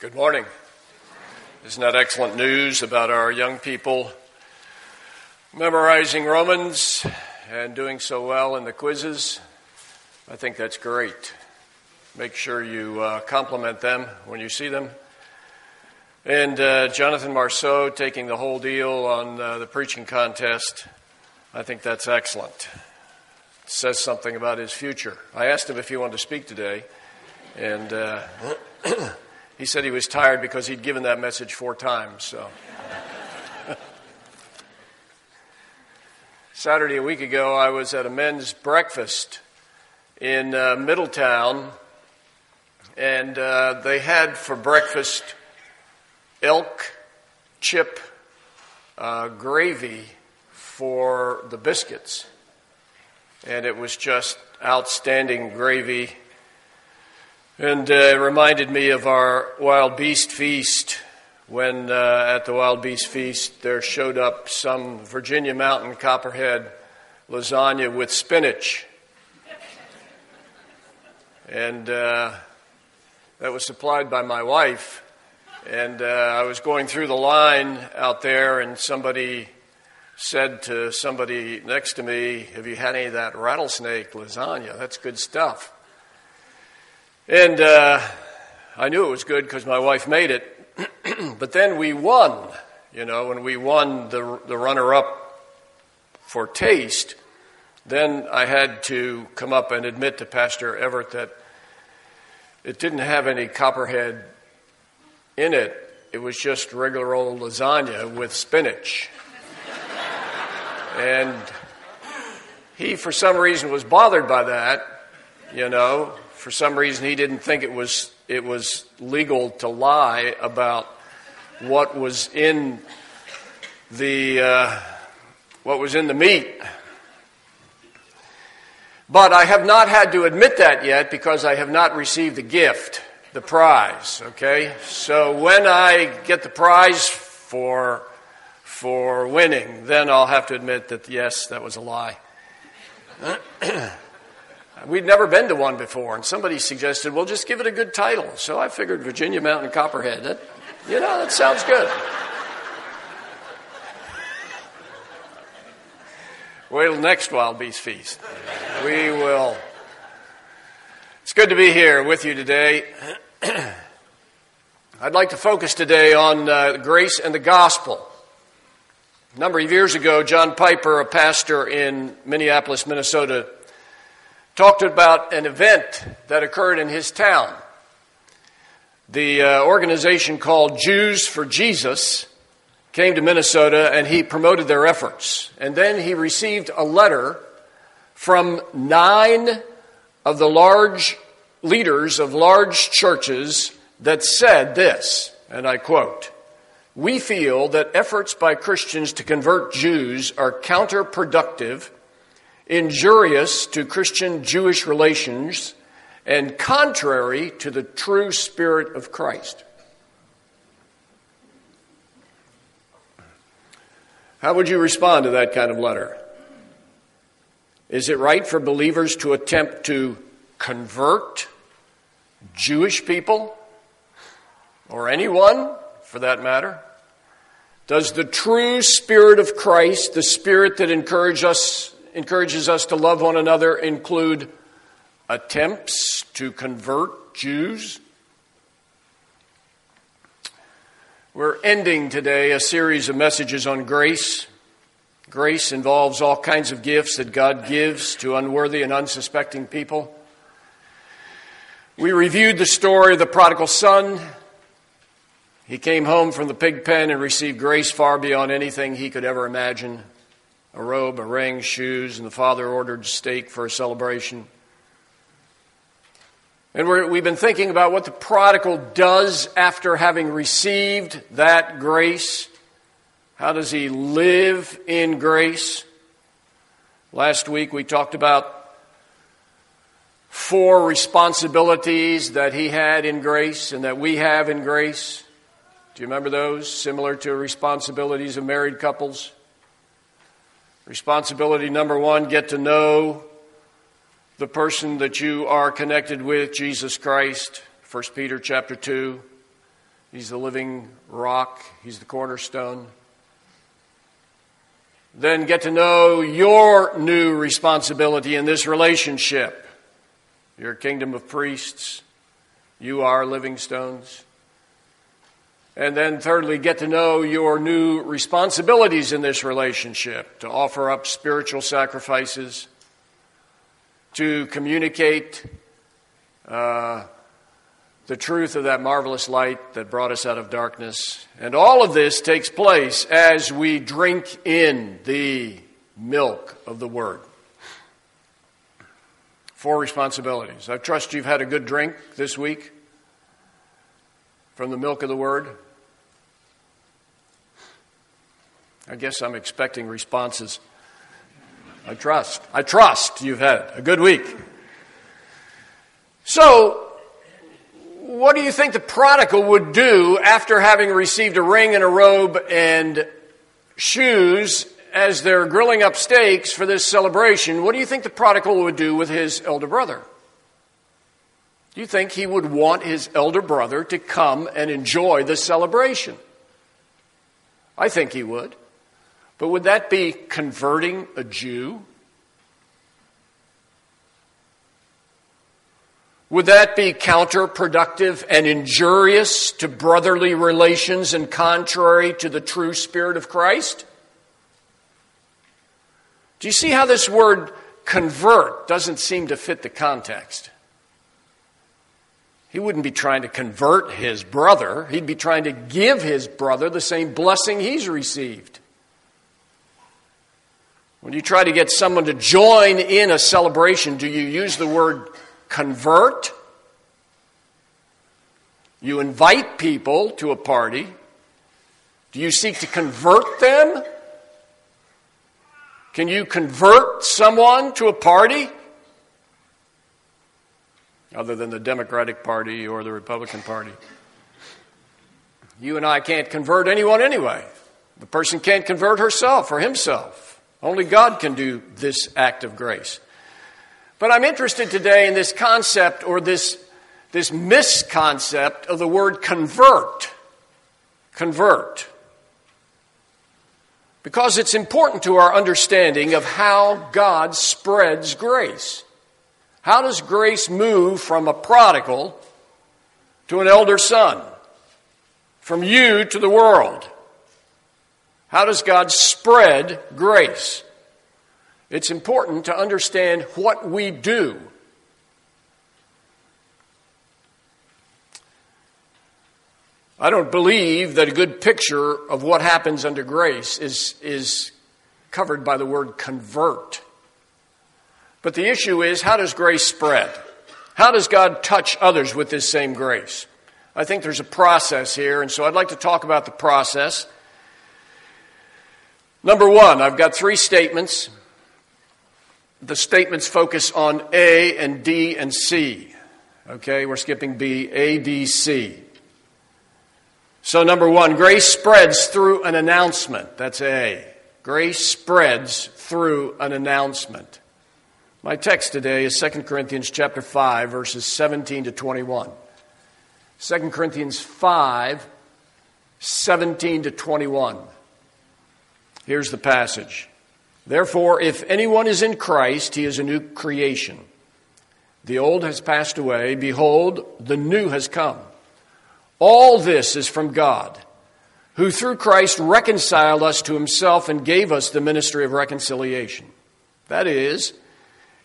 Good morning. Isn't that excellent news about our young people memorizing Romans and doing so well in the quizzes? I think that's great. Make sure you uh, compliment them when you see them. And uh, Jonathan Marceau taking the whole deal on uh, the preaching contest. I think that's excellent. It says something about his future. I asked him if he wanted to speak today, and uh, He said he was tired because he'd given that message four times. So. Saturday, a week ago, I was at a men's breakfast in uh, Middletown, and uh, they had for breakfast elk chip uh, gravy for the biscuits. And it was just outstanding gravy and uh, it reminded me of our wild beast feast when uh, at the wild beast feast there showed up some Virginia mountain copperhead lasagna with spinach. And uh, that was supplied by my wife. And uh, I was going through the line out there, and somebody said to somebody next to me, Have you had any of that rattlesnake lasagna? That's good stuff. And uh, I knew it was good because my wife made it. but then we won, you know, when we won the, the runner up for taste, then I had to come up and admit to Pastor Everett that it didn't have any copperhead in it. It was just regular old lasagna with spinach. and he, for some reason, was bothered by that, you know, for some reason he didn't think it was it was legal to lie about what was in the uh, what was in the meat. But I have not had to admit that yet because I have not received the gift, the prize. Okay, so when I get the prize for for winning, then I'll have to admit that yes, that was a lie. We'd never been to one before, and somebody suggested, well, just give it a good title. So I figured Virginia Mountain Copperhead. That, you know, that sounds good. Wait till next Wild Beast Feast. We will. It's good to be here with you today. I'd like to focus today on uh, grace and the gospel. A number of years ago, John Piper, a pastor in Minneapolis, Minnesota, talked about an event that occurred in his town. The uh, organization called Jews for Jesus came to Minnesota and he promoted their efforts. And then he received a letter from nine of the large leaders of large churches that said this, and I quote, We feel that efforts by Christians to convert Jews are counterproductive injurious to Christian Jewish relations, and contrary to the true spirit of Christ. How would you respond to that kind of letter? Is it right for believers to attempt to convert Jewish people or anyone for that matter? Does the true Spirit of Christ, the Spirit that encourages us, encourages us to love one another include attempts to convert Jews. We're ending today a series of messages on grace. Grace involves all kinds of gifts that God gives to unworthy and unsuspecting people. We reviewed the story of the prodigal son. He came home from the pig pen and received grace far beyond anything he could ever imagine a robe, a ring, shoes, and the father ordered steak for a celebration. And we have been thinking about what the prodigal does after having received that grace. How does he live in grace? Last week we talked about four responsibilities that he had in grace and that we have in grace. Do you remember those? Similar to responsibilities of married couples. Responsibility number one get to know the person that you are connected with, Jesus Christ, 1 Peter chapter 2. He's the living rock, He's the cornerstone. Then get to know your new responsibility in this relationship. You're a kingdom of priests. You are living stones. And then, thirdly, get to know your new responsibilities in this relationship to offer up spiritual sacrifices, to communicate uh, the truth of that marvelous light that brought us out of darkness. And all of this takes place as we drink in the milk of the Word. Four responsibilities. I trust you've had a good drink this week from the milk of the Word. I guess I'm expecting responses. I trust. I trust you've had a good week. So, what do you think the prodigal would do after having received a ring and a robe and shoes as they're grilling up steaks for this celebration? What do you think the prodigal would do with his elder brother? Do you think he would want his elder brother to come and enjoy the celebration? I think he would. But would that be converting a Jew? Would that be counterproductive and injurious to brotherly relations and contrary to the true spirit of Christ? Do you see how this word convert doesn't seem to fit the context? He wouldn't be trying to convert his brother. He'd be trying to give his brother the same blessing he's received. When you try to get someone to join in a celebration, do you use the word convert. You invite people to a party. Do you seek to convert them? Can you convert someone to a party? Other than the Democratic Party or the Republican Party. You and I can't convert anyone anyway. The person can't convert herself or himself. Only God can do this act of grace. But I'm interested today in this concept or this, this misconcept of the word convert. Convert. Because it's important to our understanding of how God spreads grace. How does grace move from a prodigal to an elder son? From you to the world? How does God spread grace? It's important to understand what we do. I don't believe that a good picture of what happens under grace is, is covered by the word convert. But the issue is how does grace spread? How does God touch others with this same grace? I think there's a process here, and so I'd like to talk about the process. Number one, I've got three statements the statements focus on A and D and C. Okay, we're skipping B, A, D, C. So, number one, grace spreads through an announcement. That's A. Grace spreads through an announcement. My text today is 2 Corinthians chapter 5 verses 17 to 21. 2 Corinthians 5 17 to 21. Here's the passage. Therefore, if anyone is in Christ, he is a new creation. The old has passed away. Behold, the new has come. All this is from God, who through Christ reconciled us to himself and gave us the ministry of reconciliation. That is,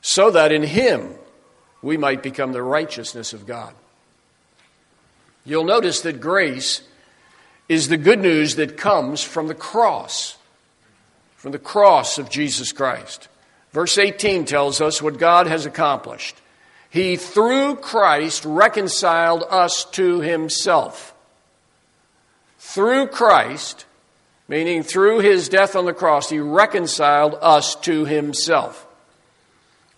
so that in him we might become the righteousness of God. You'll notice that grace is the good news that comes from the cross from the cross of Jesus Christ. Verse 18 tells us what God has accomplished. He, through Christ, reconciled us to himself. Through Christ, meaning through his death on the cross, he reconciled us to himself.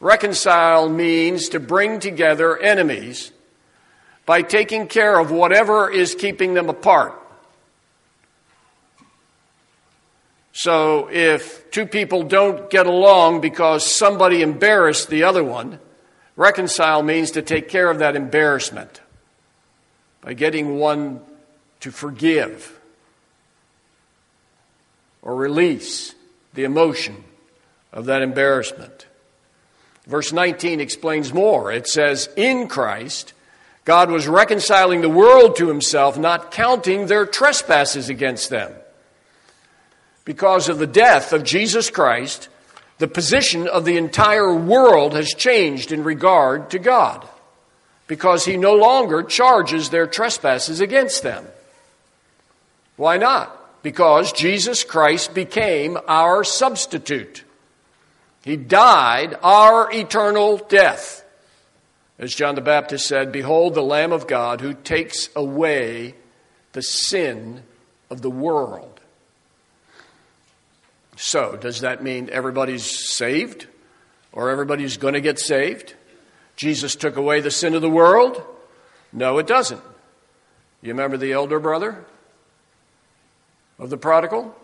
Reconcile means to bring together enemies by taking care of whatever is keeping them apart. So if two people don't get along because somebody embarrassed the other one, reconcile means to take care of that embarrassment by getting one to forgive or release the emotion of that embarrassment. Verse 19 explains more. It says, In Christ, God was reconciling the world to himself, not counting their trespasses against them. Because of the death of Jesus Christ, the position of the entire world has changed in regard to God. Because he no longer charges their trespasses against them. Why not? Because Jesus Christ became our substitute. He died our eternal death. As John the Baptist said, Behold the Lamb of God who takes away the sin of the world. So, does that mean everybody's saved? Or everybody's going to get saved? Jesus took away the sin of the world? No, it doesn't. You remember the elder brother of the prodigal?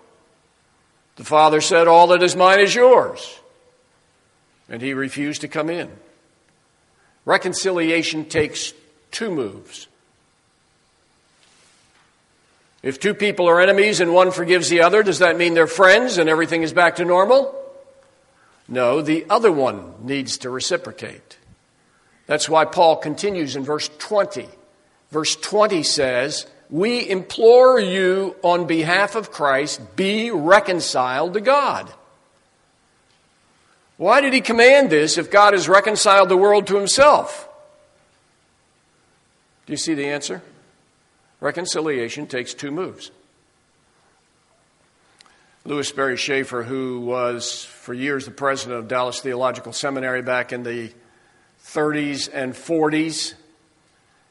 The father said, All that is mine is yours. And he refused to come in. Reconciliation takes two moves. If two people are enemies and one forgives the other, does that mean they're friends and everything is back to normal? No, the other one needs to reciprocate. That's why Paul continues in verse 20. Verse 20 says, We implore you on behalf of Christ, be reconciled to God. Why did he command this if God has reconciled the world to himself? Do you see the answer? Reconciliation takes two moves. Lewis Sperry Chafer, who was for years the president of Dallas Theological Seminary back in the 30s and 40s,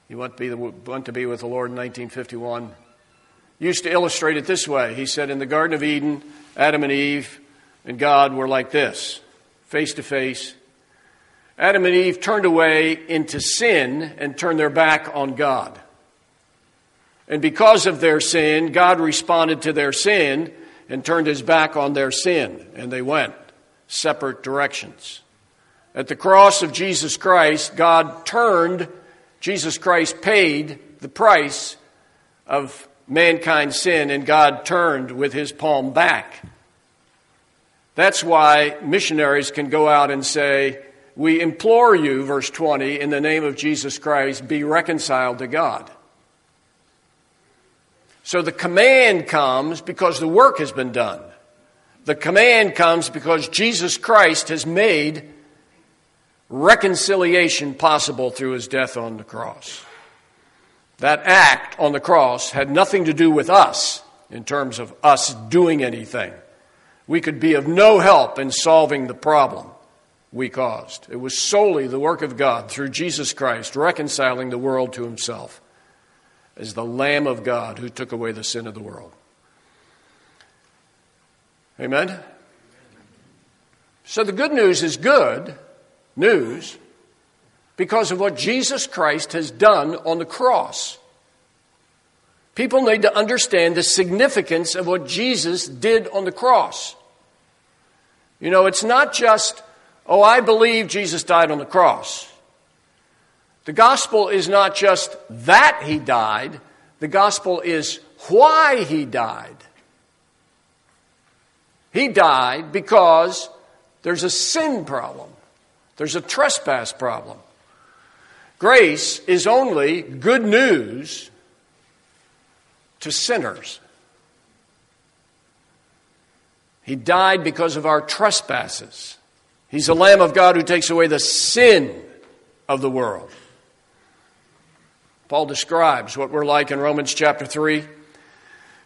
he went to be, the, went to be with the Lord in 1951, used to illustrate it this way. He said, In the Garden of Eden, Adam and Eve and God were like this face to face. Adam and Eve turned away into sin and turned their back on God. And because of their sin, God responded to their sin and turned his back on their sin, and they went separate directions. At the cross of Jesus Christ, God turned, Jesus Christ paid the price of mankind's sin, and God turned with his palm back. That's why missionaries can go out and say, We implore you, verse 20, in the name of Jesus Christ, be reconciled to God. So the command comes because the work has been done. The command comes because Jesus Christ has made reconciliation possible through his death on the cross. That act on the cross had nothing to do with us in terms of us doing anything we could be of no help in solving the problem we caused. It was solely the work of God through Jesus Christ reconciling the world to himself as the Lamb of God who took away the sin of the world. Amen? So the good news is good news because of what Jesus Christ has done on the cross. People need to understand the significance of what Jesus did on the cross. You know, it's not just, oh, I believe Jesus died on the cross. The gospel is not just that he died, the gospel is why he died. He died because there's a sin problem, there's a trespass problem. Grace is only good news to sinners. He died because of our trespasses. He's the Lamb of God who takes away the sin of the world. Paul describes what we're like in Romans chapter 3.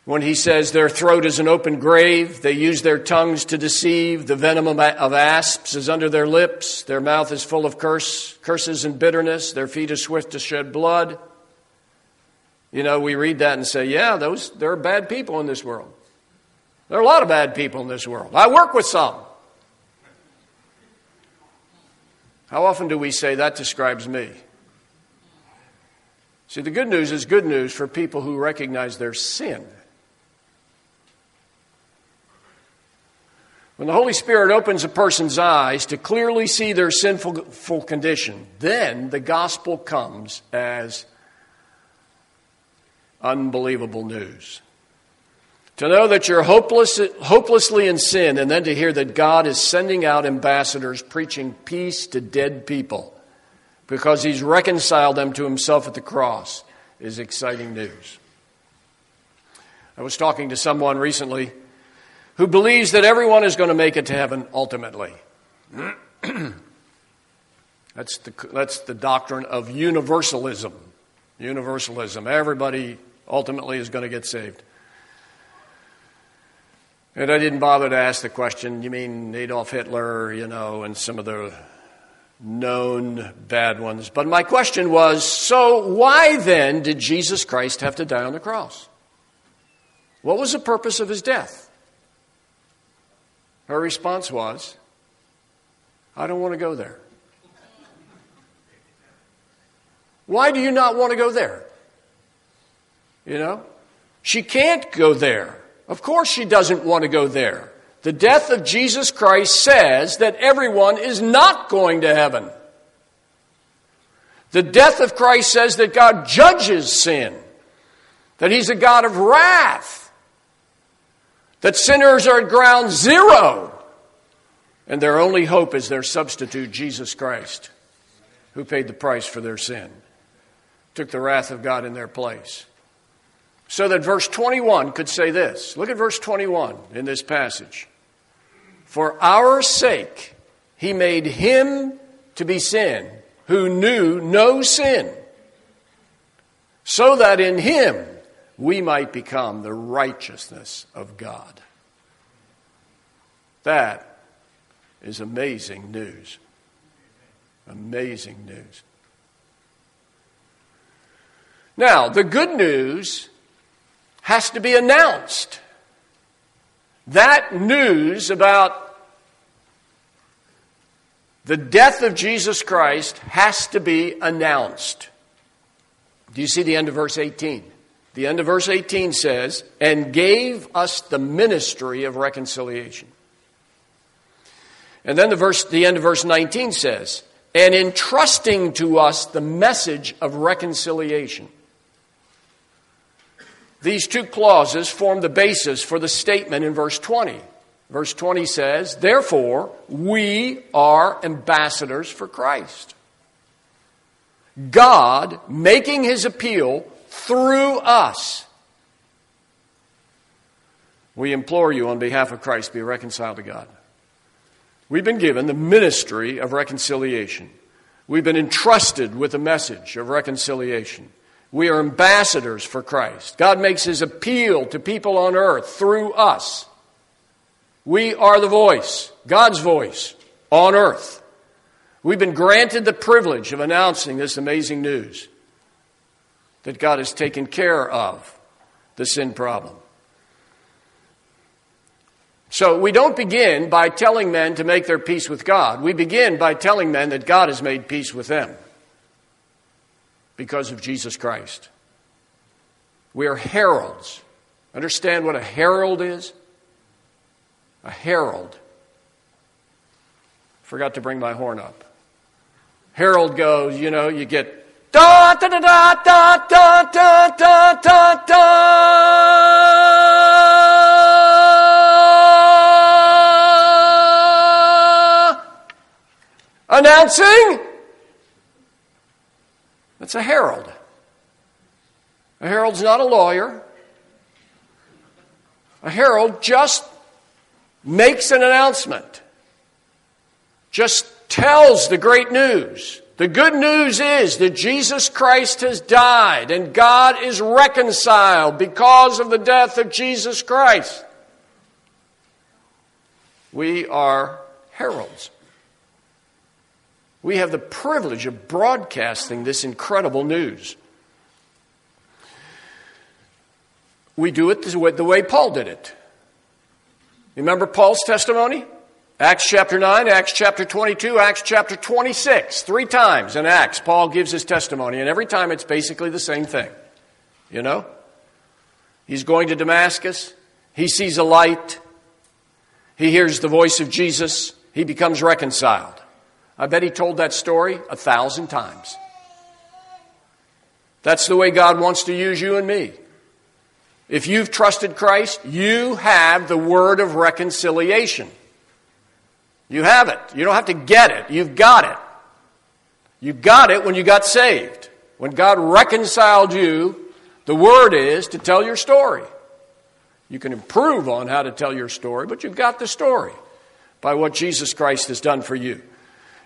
when he says their throat is an open grave, they use their tongues to deceive, the venom of asps is under their lips, their mouth is full of curse, curses and bitterness, their feet are swift to shed blood. You know, we read that and say, yeah, those, there are bad people in this world. There are a lot of bad people in this world. I work with some. How often do we say that describes me? See, the good news is good news for people who recognize their sin. When the Holy Spirit opens a person's eyes to clearly see their sinful condition, then the gospel comes as unbelievable news. To know that you're hopeless, hopelessly in sin, and then to hear that God is sending out ambassadors preaching peace to dead people because he's reconciled them to himself at the cross is exciting news. I was talking to someone recently who believes that everyone is going to make it to heaven ultimately. that's, the, that's the doctrine of universalism. Universalism. Everybody ultimately is going to get saved. And I didn't bother to ask the question, you mean Adolf Hitler, you know, and some of the known bad ones. But my question was so why then did Jesus Christ have to die on the cross? What was the purpose of his death? Her response was, I don't want to go there. Why do you not want to go there? You know? She can't go there. Of course, she doesn't want to go there. The death of Jesus Christ says that everyone is not going to heaven. The death of Christ says that God judges sin, that He's a God of wrath that sinners are at ground zero, and their only hope is their substitute, Jesus Christ, who paid the price for their sin, took the wrath of God in their place. So that verse 21 could say this. Look at verse 21 in this passage. For our sake, he made him to be sin who knew no sin, so that in him we might become the righteousness of God. That is amazing news. Amazing news. Now, the good news has to be announced. That news about the death of Jesus Christ has to be announced. Do you see the end of verse 18? The end of verse 18 says, and gave us the ministry of reconciliation. And then the verse, the end of verse 19 says, and entrusting to us the message of reconciliation. These two clauses form the basis for the statement in verse 20. Verse 20 says, Therefore, we are ambassadors for Christ. God making his appeal through us. We implore you on behalf of Christ, be reconciled to God. We've been given the ministry of reconciliation. We've been entrusted with the message of reconciliation. We are ambassadors for Christ. God makes his appeal to people on earth through us. We are the voice, God's voice, on earth. We've been granted the privilege of announcing this amazing news that God has taken care of the sin problem. So we don't begin by telling men to make their peace with God. We begin by telling men that God has made peace with them because of Jesus Christ. We are heralds. Understand what a herald is? A herald. Forgot to bring my horn up. Herald goes, you know, you get Da da da da da da da da da da. Announcing. That's a herald. A herald's not a lawyer. A herald just makes an announcement, just tells the great news The good news is that Jesus Christ has died and God is reconciled because of the death of Jesus Christ. We are heralds. We have the privilege of broadcasting this incredible news. We do it the way Paul did it. Remember Paul's testimony? Acts chapter 9, Acts chapter 22, Acts chapter 26. Three times in Acts, Paul gives his testimony, and every time it's basically the same thing. You know? He's going to Damascus, he sees a light, he hears the voice of Jesus, he becomes reconciled. I bet he told that story a thousand times. That's the way God wants to use you and me. If you've trusted Christ, you have the word of reconciliation. You have it. You don't have to get it. You've got it. You got it when you got saved. When God reconciled you, the word is to tell your story. You can improve on how to tell your story, but you've got the story by what Jesus Christ has done for you.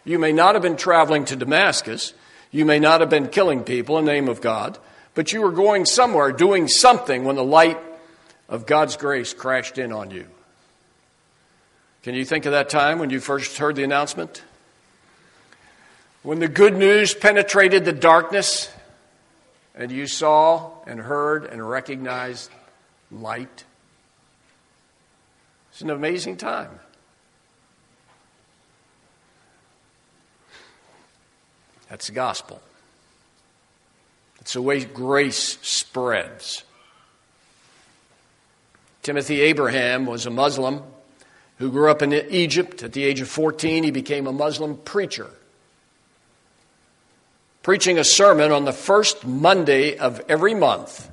You may not have been traveling to Damascus. You may not have been killing people in the name of God but you were going somewhere doing something when the light of God's grace crashed in on you. Can you think of that time when you first heard the announcement? When the good news penetrated the darkness and you saw and heard and recognized light? It's an amazing time. That's the gospel. It's the way grace spreads. Timothy Abraham was a Muslim who grew up in Egypt. At the age of 14, he became a Muslim preacher, preaching a sermon on the first Monday of every month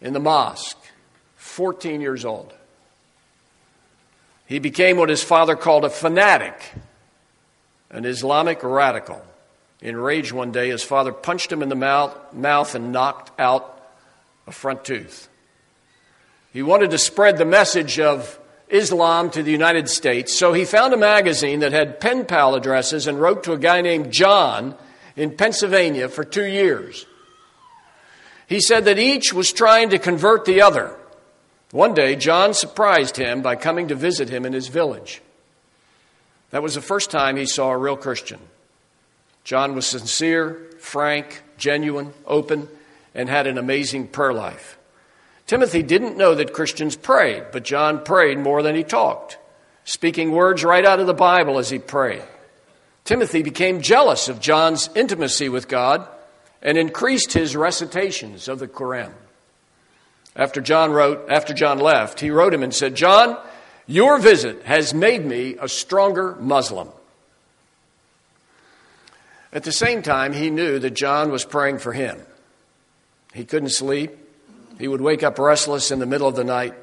in the mosque, 14 years old. He became what his father called a fanatic, an Islamic radical. Enraged one day, his father punched him in the mouth, mouth and knocked out a front tooth. He wanted to spread the message of Islam to the United States, so he found a magazine that had pen pal addresses and wrote to a guy named John in Pennsylvania for two years. He said that each was trying to convert the other. One day, John surprised him by coming to visit him in his village. That was the first time he saw a real Christian. John was sincere, frank, genuine, open, and had an amazing prayer life. Timothy didn't know that Christians prayed, but John prayed more than he talked, speaking words right out of the Bible as he prayed. Timothy became jealous of John's intimacy with God and increased his recitations of the Quran. After John wrote, after John left, he wrote him and said, "John, your visit has made me a stronger Muslim. At the same time, he knew that John was praying for him. He couldn't sleep. He would wake up restless in the middle of the night.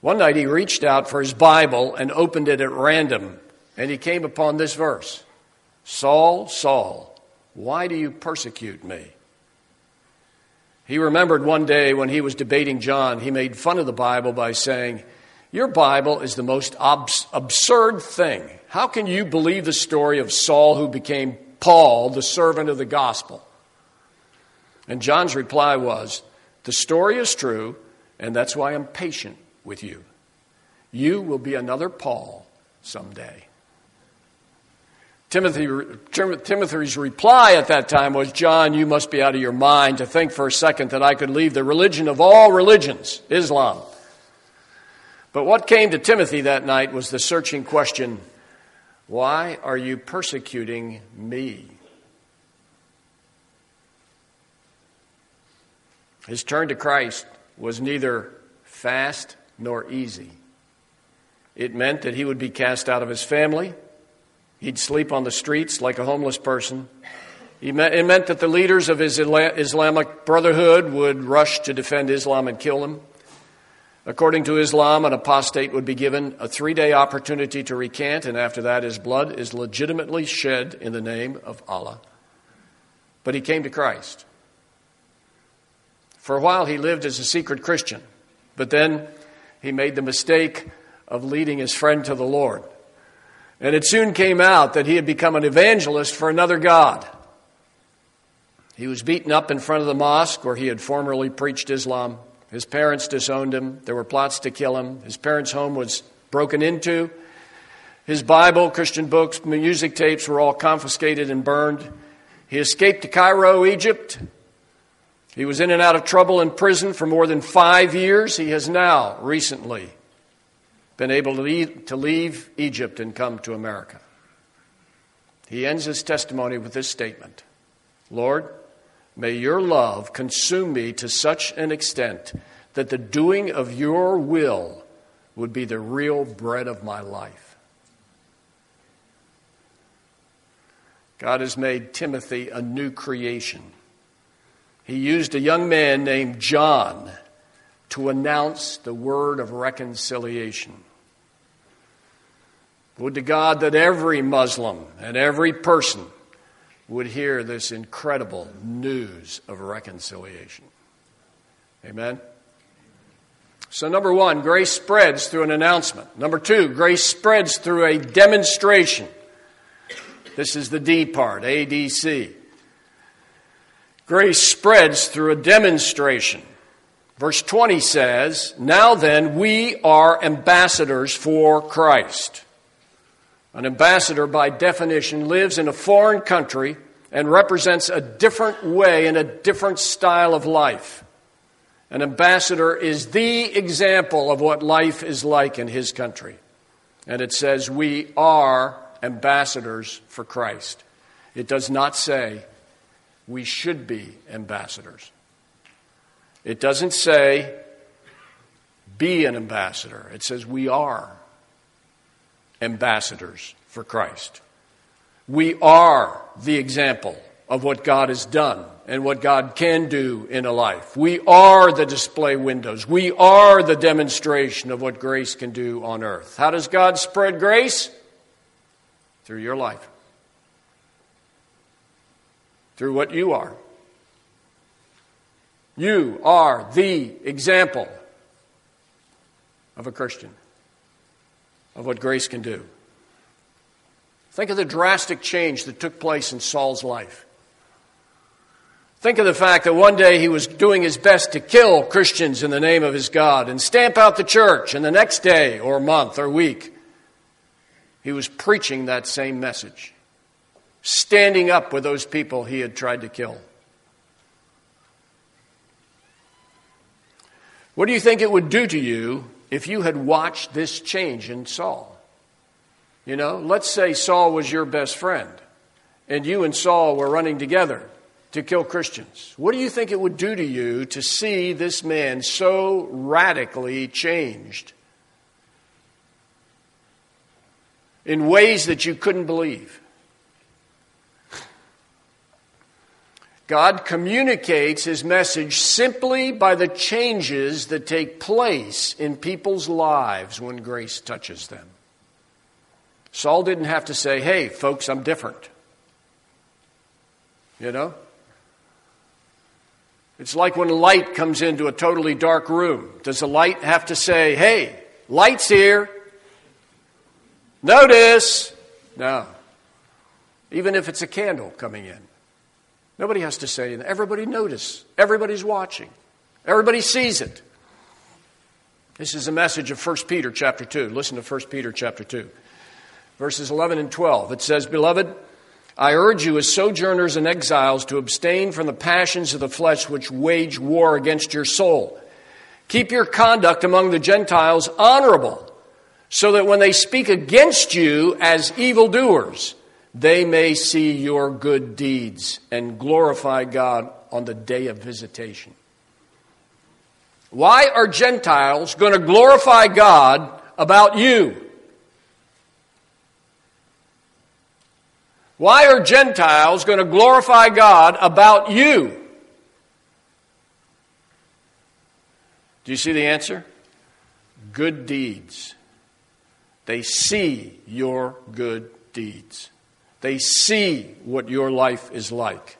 One night he reached out for his Bible and opened it at random, and he came upon this verse Saul, Saul, why do you persecute me? He remembered one day when he was debating John, he made fun of the Bible by saying, Your Bible is the most obs- absurd thing. How can you believe the story of Saul who became Paul, the servant of the gospel? And John's reply was, The story is true, and that's why I'm patient with you. You will be another Paul someday. Timothy, Timothy's reply at that time was, John, you must be out of your mind to think for a second that I could leave the religion of all religions, Islam. But what came to Timothy that night was the searching question why are you persecuting me? His turn to Christ was neither fast nor easy. It meant that he would be cast out of his family. He'd sleep on the streets like a homeless person. It meant that the leaders of his Islamic Brotherhood would rush to defend Islam and kill him. According to Islam, an apostate would be given a three day opportunity to recant, and after that, his blood is legitimately shed in the name of Allah. But he came to Christ. For a while, he lived as a secret Christian, but then he made the mistake of leading his friend to the Lord. And it soon came out that he had become an evangelist for another God. He was beaten up in front of the mosque where he had formerly preached Islam. His parents disowned him. There were plots to kill him. His parents' home was broken into. His Bible, Christian books, music tapes were all confiscated and burned. He escaped to Cairo, Egypt. He was in and out of trouble in prison for more than five years. He has now recently been able to leave, to leave Egypt and come to America. He ends his testimony with this statement Lord, may your love consume me to such an extent that the doing of your will would be the real bread of my life. God has made Timothy a new creation. He used a young man named John to announce the word of reconciliation. Would to God that every Muslim and every person would hear this incredible news of reconciliation. Amen? So, number one, grace spreads through an announcement. Number two, grace spreads through a demonstration. This is the D part, ADC. Grace spreads through a demonstration. Verse 20 says, Now then, we are ambassadors for Christ. An ambassador, by definition, lives in a foreign country and represents a different way and a different style of life. An ambassador is the example of what life is like in his country. And it says, We are ambassadors for Christ. It does not say we should be ambassadors. It doesn't say be an ambassador, it says we are ambassadors for Christ. We are the example of what God has done and what God can do in a life. We are the display windows. We are the demonstration of what grace can do on earth. How does God spread grace? Through your life, through what you are. You are the example of a Christian, of what grace can do. Think of the drastic change that took place in Saul's life. Think of the fact that one day he was doing his best to kill Christians in the name of his God and stamp out the church, and the next day or month or week, he was preaching that same message, standing up with those people he had tried to kill. What do you think it would do to you if you had watched this change in Saul? You know, let's say Saul was your best friend and you and Saul were running together to kill Christians. What do you think it would do to you to see this man so radically changed in ways that you couldn't believe? God communicates his message simply by the changes that take place in people's lives when grace touches them. Saul didn't have to say, hey, folks, I'm different. You know? It's like when light comes into a totally dark room. Does the light have to say, hey, light's here? Notice. No. Even if it's a candle coming in. Nobody has to say anything. Everybody notice. Everybody's watching. Everybody sees it. This is a message of 1 Peter chapter 2. Listen to 1 Peter chapter 2. Verses 11 and 12. It says, Beloved, I urge you as sojourners and exiles to abstain from the passions of the flesh which wage war against your soul. Keep your conduct among the Gentiles honorable, so that when they speak against you as evildoers, they may see your good deeds and glorify God on the day of visitation. Why are Gentiles going to glorify God about you? Why are Gentiles going to glorify God about you? Do you see the answer? Good deeds. They see your good deeds. They see what your life is like.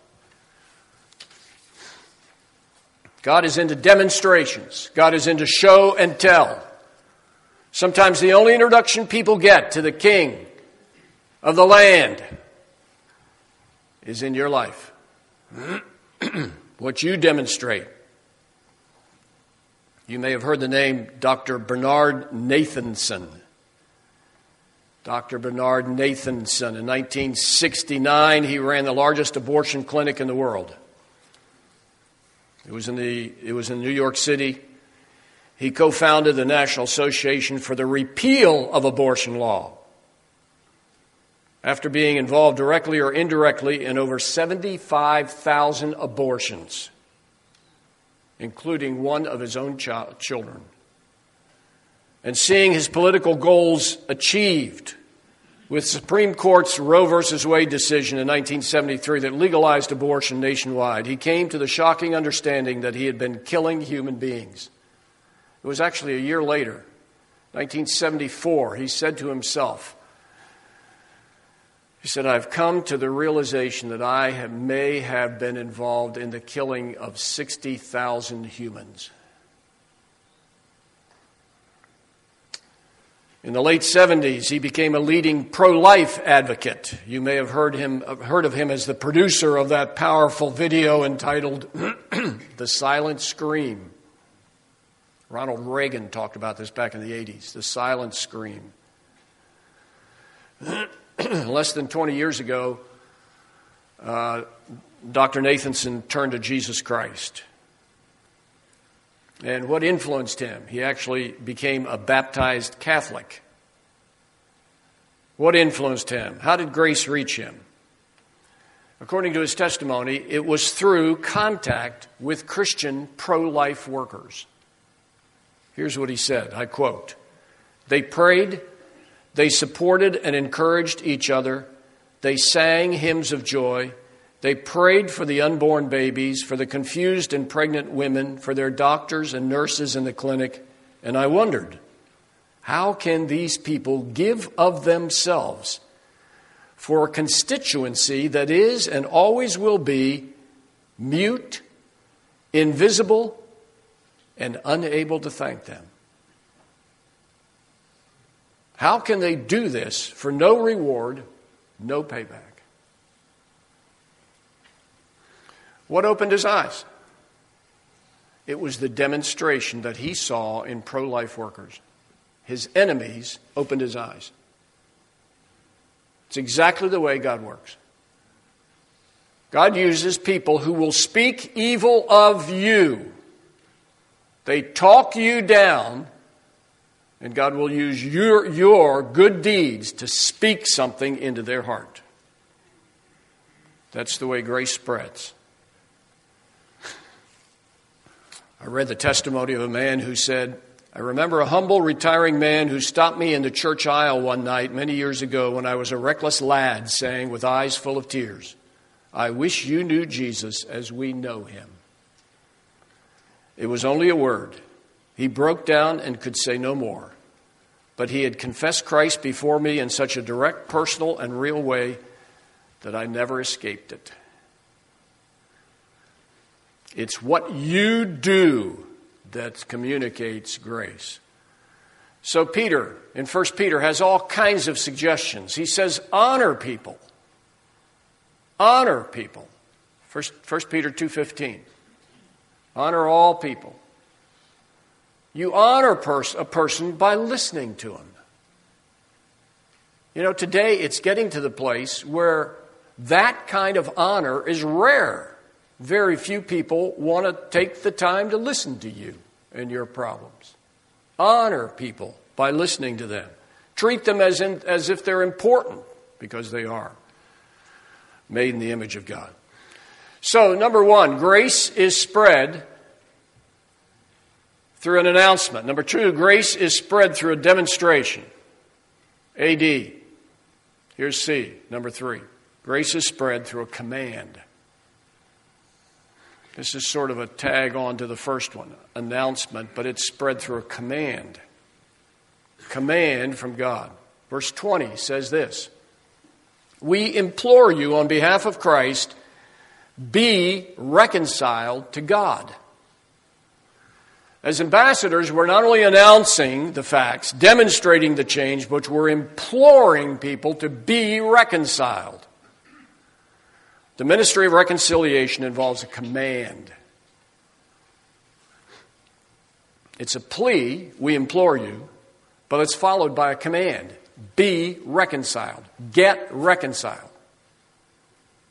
God is into demonstrations. God is into show and tell. Sometimes the only introduction people get to the king of the land is in your life. what you demonstrate. You may have heard the name Dr. Bernard Nathanson. Dr. Bernard Nathanson. In 1969, he ran the largest abortion clinic in the world. It was in, the, it was in New York City. He co founded the National Association for the Repeal of Abortion Law. After being involved directly or indirectly in over 75,000 abortions, including one of his own ch- children, and seeing his political goals achieved with Supreme Court's Roe v. Wade decision in 1973 that legalized abortion nationwide, he came to the shocking understanding that he had been killing human beings. It was actually a year later, 1974, he said to himself, he said, I've come to the realization that I have, may have been involved in the killing of 60,000 humans. In the late 70s, he became a leading pro life advocate. You may have heard, him, heard of him as the producer of that powerful video entitled The Silent Scream. Ronald Reagan talked about this back in the 80s The Silent Scream. Less than 20 years ago, uh, Dr. Nathanson turned to Jesus Christ. And what influenced him? He actually became a baptized Catholic. What influenced him? How did grace reach him? According to his testimony, it was through contact with Christian pro life workers. Here's what he said I quote They prayed, they supported and encouraged each other, they sang hymns of joy, they prayed for the unborn babies, for the confused and pregnant women, for their doctors and nurses in the clinic, and I wondered, how can these people give of themselves for a constituency that is and always will be mute, invisible, and unable to thank them? How can they do this for no reward, no payback? What opened his eyes? It was the demonstration that he saw in pro life workers. His enemies opened his eyes. It's exactly the way God works. God uses people who will speak evil of you. They talk you down, and God will use your, your good deeds to speak something into their heart. That's the way grace spreads. I read the testimony of a man who said, I remember a humble, retiring man who stopped me in the church aisle one night many years ago when I was a reckless lad, saying with eyes full of tears, I wish you knew Jesus as we know him. It was only a word. He broke down and could say no more. But he had confessed Christ before me in such a direct, personal, and real way that I never escaped it. It's what you do that communicates grace. So, Peter, in 1 Peter, has all kinds of suggestions. He says, honor people. Honor people. 1, 1 Peter 2.15. Honor all people. You honor pers- a person by listening to him. You know, today it's getting to the place where that kind of honor is rare very few people want to take the time to listen to you and your problems. Honor people by listening to them. Treat them as, in, as if they're important, because they are. Made in the image of God. So, number one, grace is spread through an announcement. Number two, grace is spread through a demonstration. AD. Here's C. Number three, grace is spread through a command. This is sort of a tag on to the first one announcement, but it's spread through a command. Command from God. Verse 20 says this We implore you on behalf of Christ, be reconciled to God. As ambassadors, we're not only announcing the facts, demonstrating the change, but we're imploring people to be reconciled. The ministry of reconciliation involves a command. It's a plea, we implore you, but it's followed by a command be reconciled, get reconciled.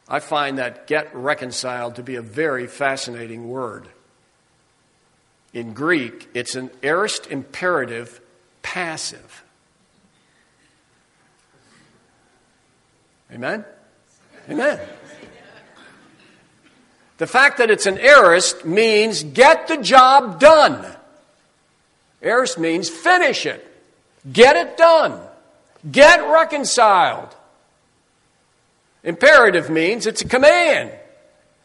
I find that get reconciled to be a very fascinating word. In Greek, it's an aorist imperative passive. Amen? Amen. The fact that it's an aorist means get the job done. Aorist means finish it. Get it done. Get reconciled. Imperative means it's a command.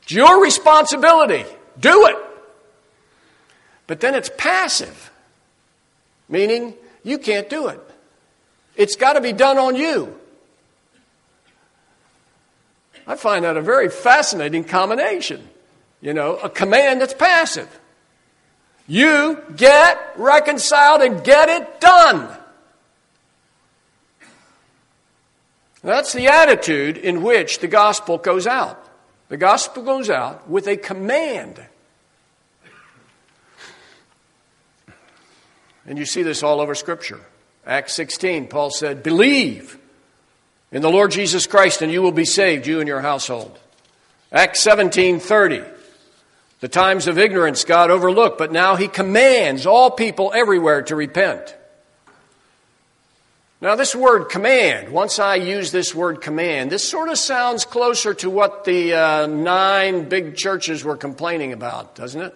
It's your responsibility. Do it. But then it's passive, meaning you can't do it. It's got to be done on you. I find that a very fascinating combination. You know, a command that's passive. You get reconciled and get it done. That's the attitude in which the gospel goes out. The gospel goes out with a command. And you see this all over Scripture. Acts 16, Paul said, Believe in the Lord Jesus Christ, and you will be saved, you and your household. Acts 17, 30. The times of ignorance God overlooked, but now he commands all people everywhere to repent. Now, this word command, once I use this word command, this sort of sounds closer to what the uh, nine big churches were complaining about, doesn't it?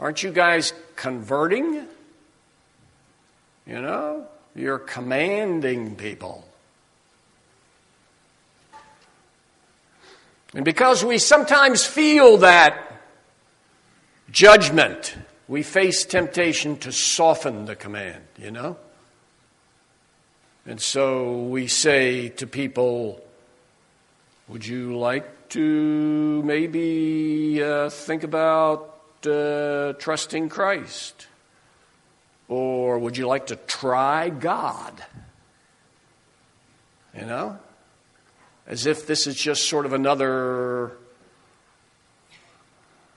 Aren't you guys converting? You know, you're commanding people. And because we sometimes feel that judgment, we face temptation to soften the command, you know? And so we say to people, Would you like to maybe uh, think about uh, trusting Christ? Or would you like to try God? You know? As if this is just sort of another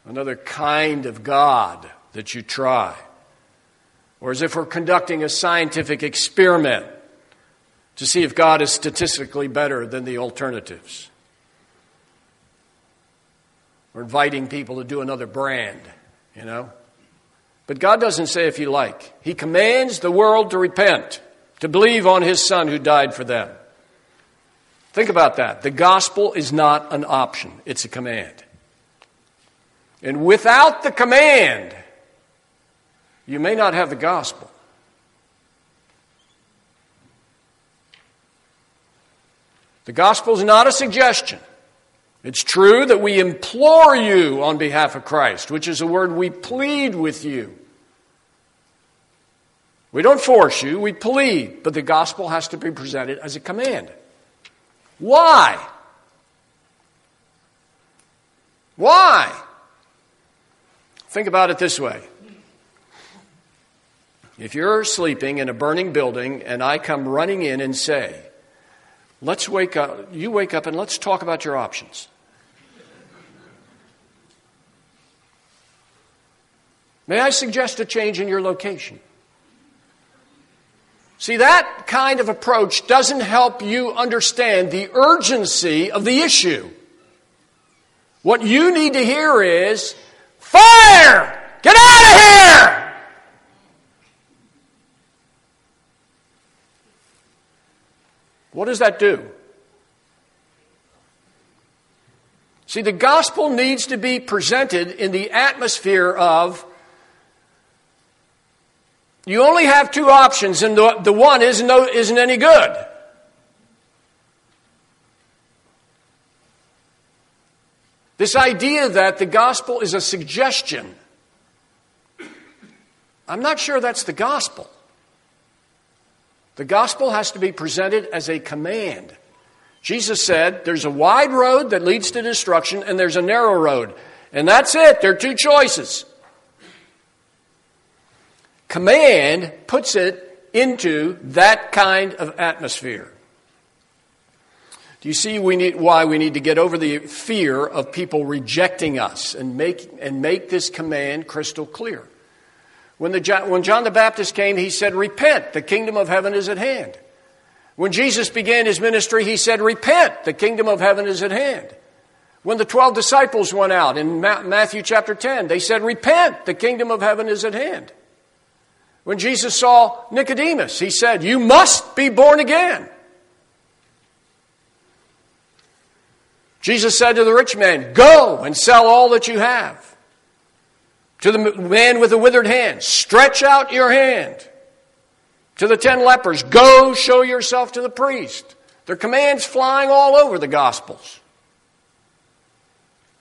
another kind of God that you try. Or as if we're conducting a scientific experiment to see if God is statistically better than the alternatives. We're inviting people to do another brand, you know? But God doesn't say if you like. He commands the world to repent, to believe on His Son who died for them. Think about that. The gospel is not an option, it's a command. And without the command, you may not have the gospel. The gospel is not a suggestion. It's true that we implore you on behalf of Christ, which is a word we plead with you. We don't force you, we plead, but the gospel has to be presented as a command. Why? Why? Think about it this way. If you're sleeping in a burning building and I come running in and say, Let's wake up, you wake up and let's talk about your options. May I suggest a change in your location? See, that kind of approach doesn't help you understand the urgency of the issue. What you need to hear is fire! Get out of here! What does that do? See, the gospel needs to be presented in the atmosphere of you only have two options, and the, the one isn't, no, isn't any good. This idea that the gospel is a suggestion, I'm not sure that's the gospel. The gospel has to be presented as a command. Jesus said, There's a wide road that leads to destruction, and there's a narrow road. And that's it. There are two choices. Command puts it into that kind of atmosphere. Do you see we need, why we need to get over the fear of people rejecting us and make, and make this command crystal clear? When, the, when John the Baptist came, he said, Repent, the kingdom of heaven is at hand. When Jesus began his ministry, he said, Repent, the kingdom of heaven is at hand. When the 12 disciples went out in Matthew chapter 10, they said, Repent, the kingdom of heaven is at hand. When Jesus saw Nicodemus, he said, You must be born again. Jesus said to the rich man, Go and sell all that you have. To the man with the withered hand, stretch out your hand. To the ten lepers, go show yourself to the priest. There are commands flying all over the Gospels.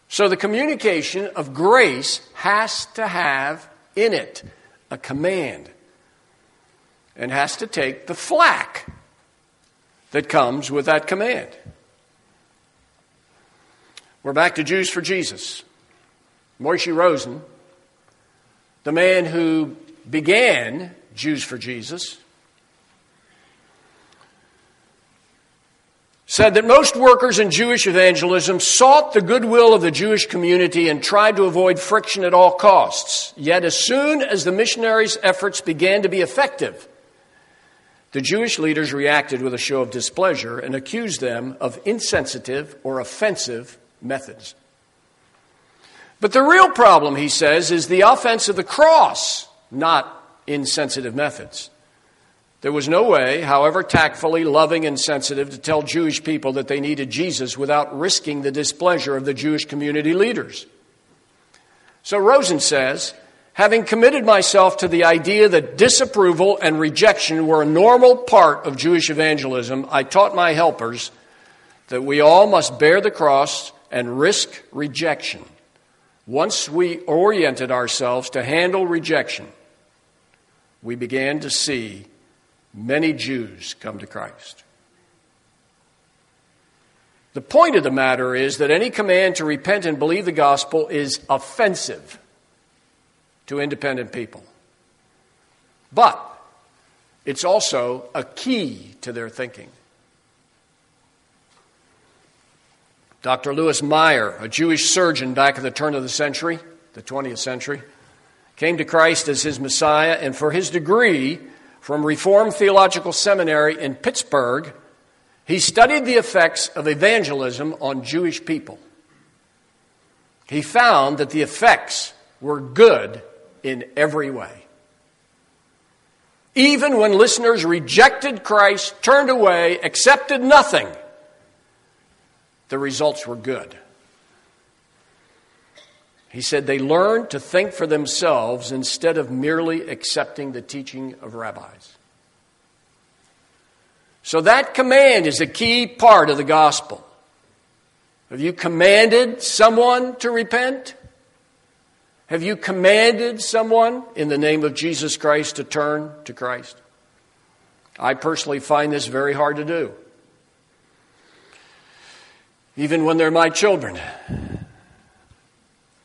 So the communication of grace has to have in it a command and has to take the flack that comes with that command. We're back to Jews for Jesus. Moshe Rosen, the man who began Jews for Jesus, said that most workers in Jewish evangelism sought the goodwill of the Jewish community and tried to avoid friction at all costs. Yet, as soon as the missionaries' efforts began to be effective, the Jewish leaders reacted with a show of displeasure and accused them of insensitive or offensive methods. But the real problem, he says, is the offense of the cross, not insensitive methods. There was no way, however tactfully, loving, and sensitive, to tell Jewish people that they needed Jesus without risking the displeasure of the Jewish community leaders. So Rosen says, having committed myself to the idea that disapproval and rejection were a normal part of Jewish evangelism, I taught my helpers that we all must bear the cross and risk rejection. Once we oriented ourselves to handle rejection, we began to see many Jews come to Christ. The point of the matter is that any command to repent and believe the gospel is offensive to independent people. But it's also a key to their thinking. Dr. Louis Meyer, a Jewish surgeon back at the turn of the century, the 20th century, came to Christ as his Messiah, and for his degree from Reformed Theological Seminary in Pittsburgh, he studied the effects of evangelism on Jewish people. He found that the effects were good in every way. Even when listeners rejected Christ, turned away, accepted nothing, the results were good. He said they learned to think for themselves instead of merely accepting the teaching of rabbis. So that command is a key part of the gospel. Have you commanded someone to repent? Have you commanded someone in the name of Jesus Christ to turn to Christ? I personally find this very hard to do even when they're my children.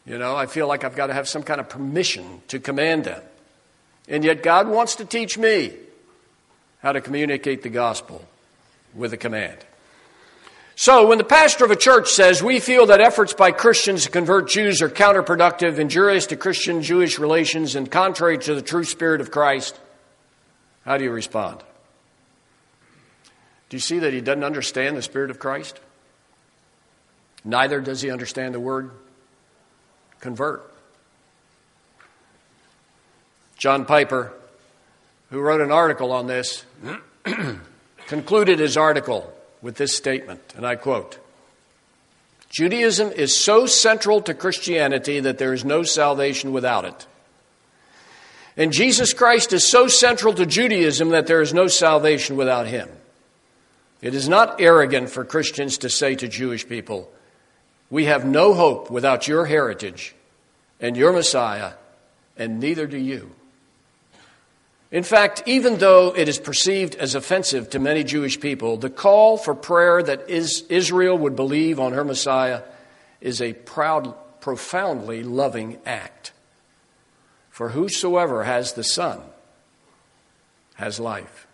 You know, I feel like I've got to have some kind of permission to command them. And yet, God wants to teach me how to communicate the gospel with a command. So, when the pastor of a church says, We feel that efforts by Christians to convert Jews are counterproductive, injurious to Christian Jewish relations, and contrary to the true spirit of Christ, how do you respond? Do you see that he doesn't understand the spirit of Christ? Neither does he understand the word convert. John Piper, who wrote an article on this, concluded his article with this statement, and I quote Judaism is so central to Christianity that there is no salvation without it. And Jesus Christ is so central to Judaism that there is no salvation without him. It is not arrogant for Christians to say to Jewish people, we have no hope without your heritage and your Messiah, and neither do you. In fact, even though it is perceived as offensive to many Jewish people, the call for prayer that Israel would believe on her Messiah is a proud, profoundly loving act. For whosoever has the Son has life.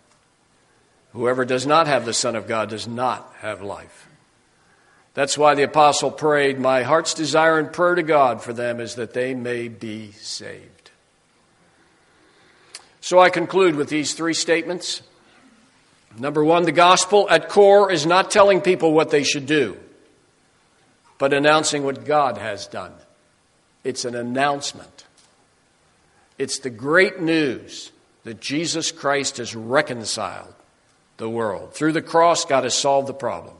Whoever does not have the Son of God does not have life. That's why the apostle prayed, My heart's desire and prayer to God for them is that they may be saved. So I conclude with these three statements. Number one, the gospel at core is not telling people what they should do, but announcing what God has done. It's an announcement. It's the great news that Jesus Christ has reconciled the world. Through the cross, God has solved the problem.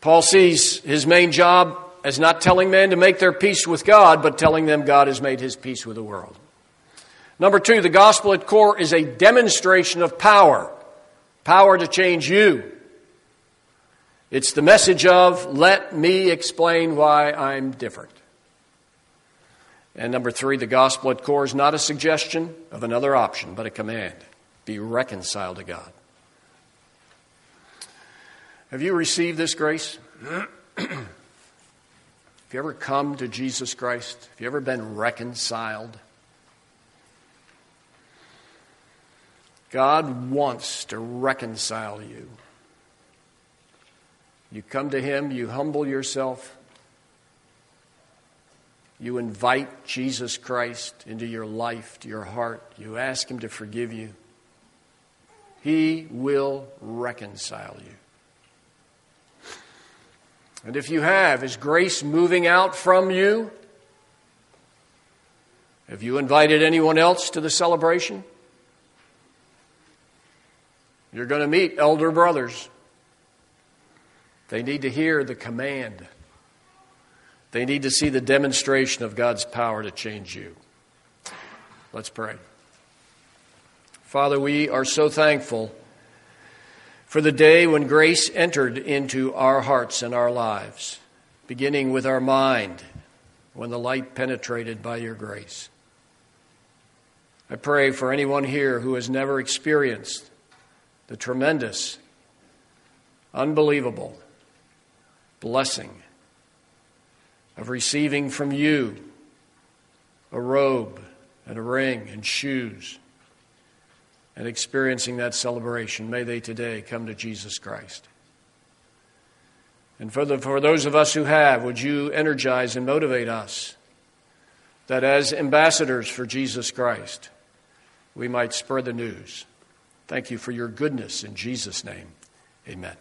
Paul sees his main job as not telling men to make their peace with God, but telling them God has made his peace with the world. Number two, the gospel at core is a demonstration of power power to change you. It's the message of, let me explain why I'm different. And number three, the gospel at core is not a suggestion of another option, but a command be reconciled to God. Have you received this grace? Have you ever come to Jesus Christ? Have you ever been reconciled? God wants to reconcile you. You come to Him, you humble yourself, you invite Jesus Christ into your life, to your heart, you ask Him to forgive you. He will reconcile you. And if you have, is grace moving out from you? Have you invited anyone else to the celebration? You're going to meet elder brothers. They need to hear the command. They need to see the demonstration of God's power to change you. Let's pray. Father, we are so thankful for the day when grace entered into our hearts and our lives, beginning with our mind, when the light penetrated by your grace. I pray for anyone here who has never experienced the tremendous, unbelievable blessing of receiving from you a robe and a ring and shoes and experiencing that celebration, may they today come to Jesus Christ. And for, the, for those of us who have, would you energize and motivate us that as ambassadors for Jesus Christ, we might spread the news. Thank you for your goodness in Jesus' name. Amen.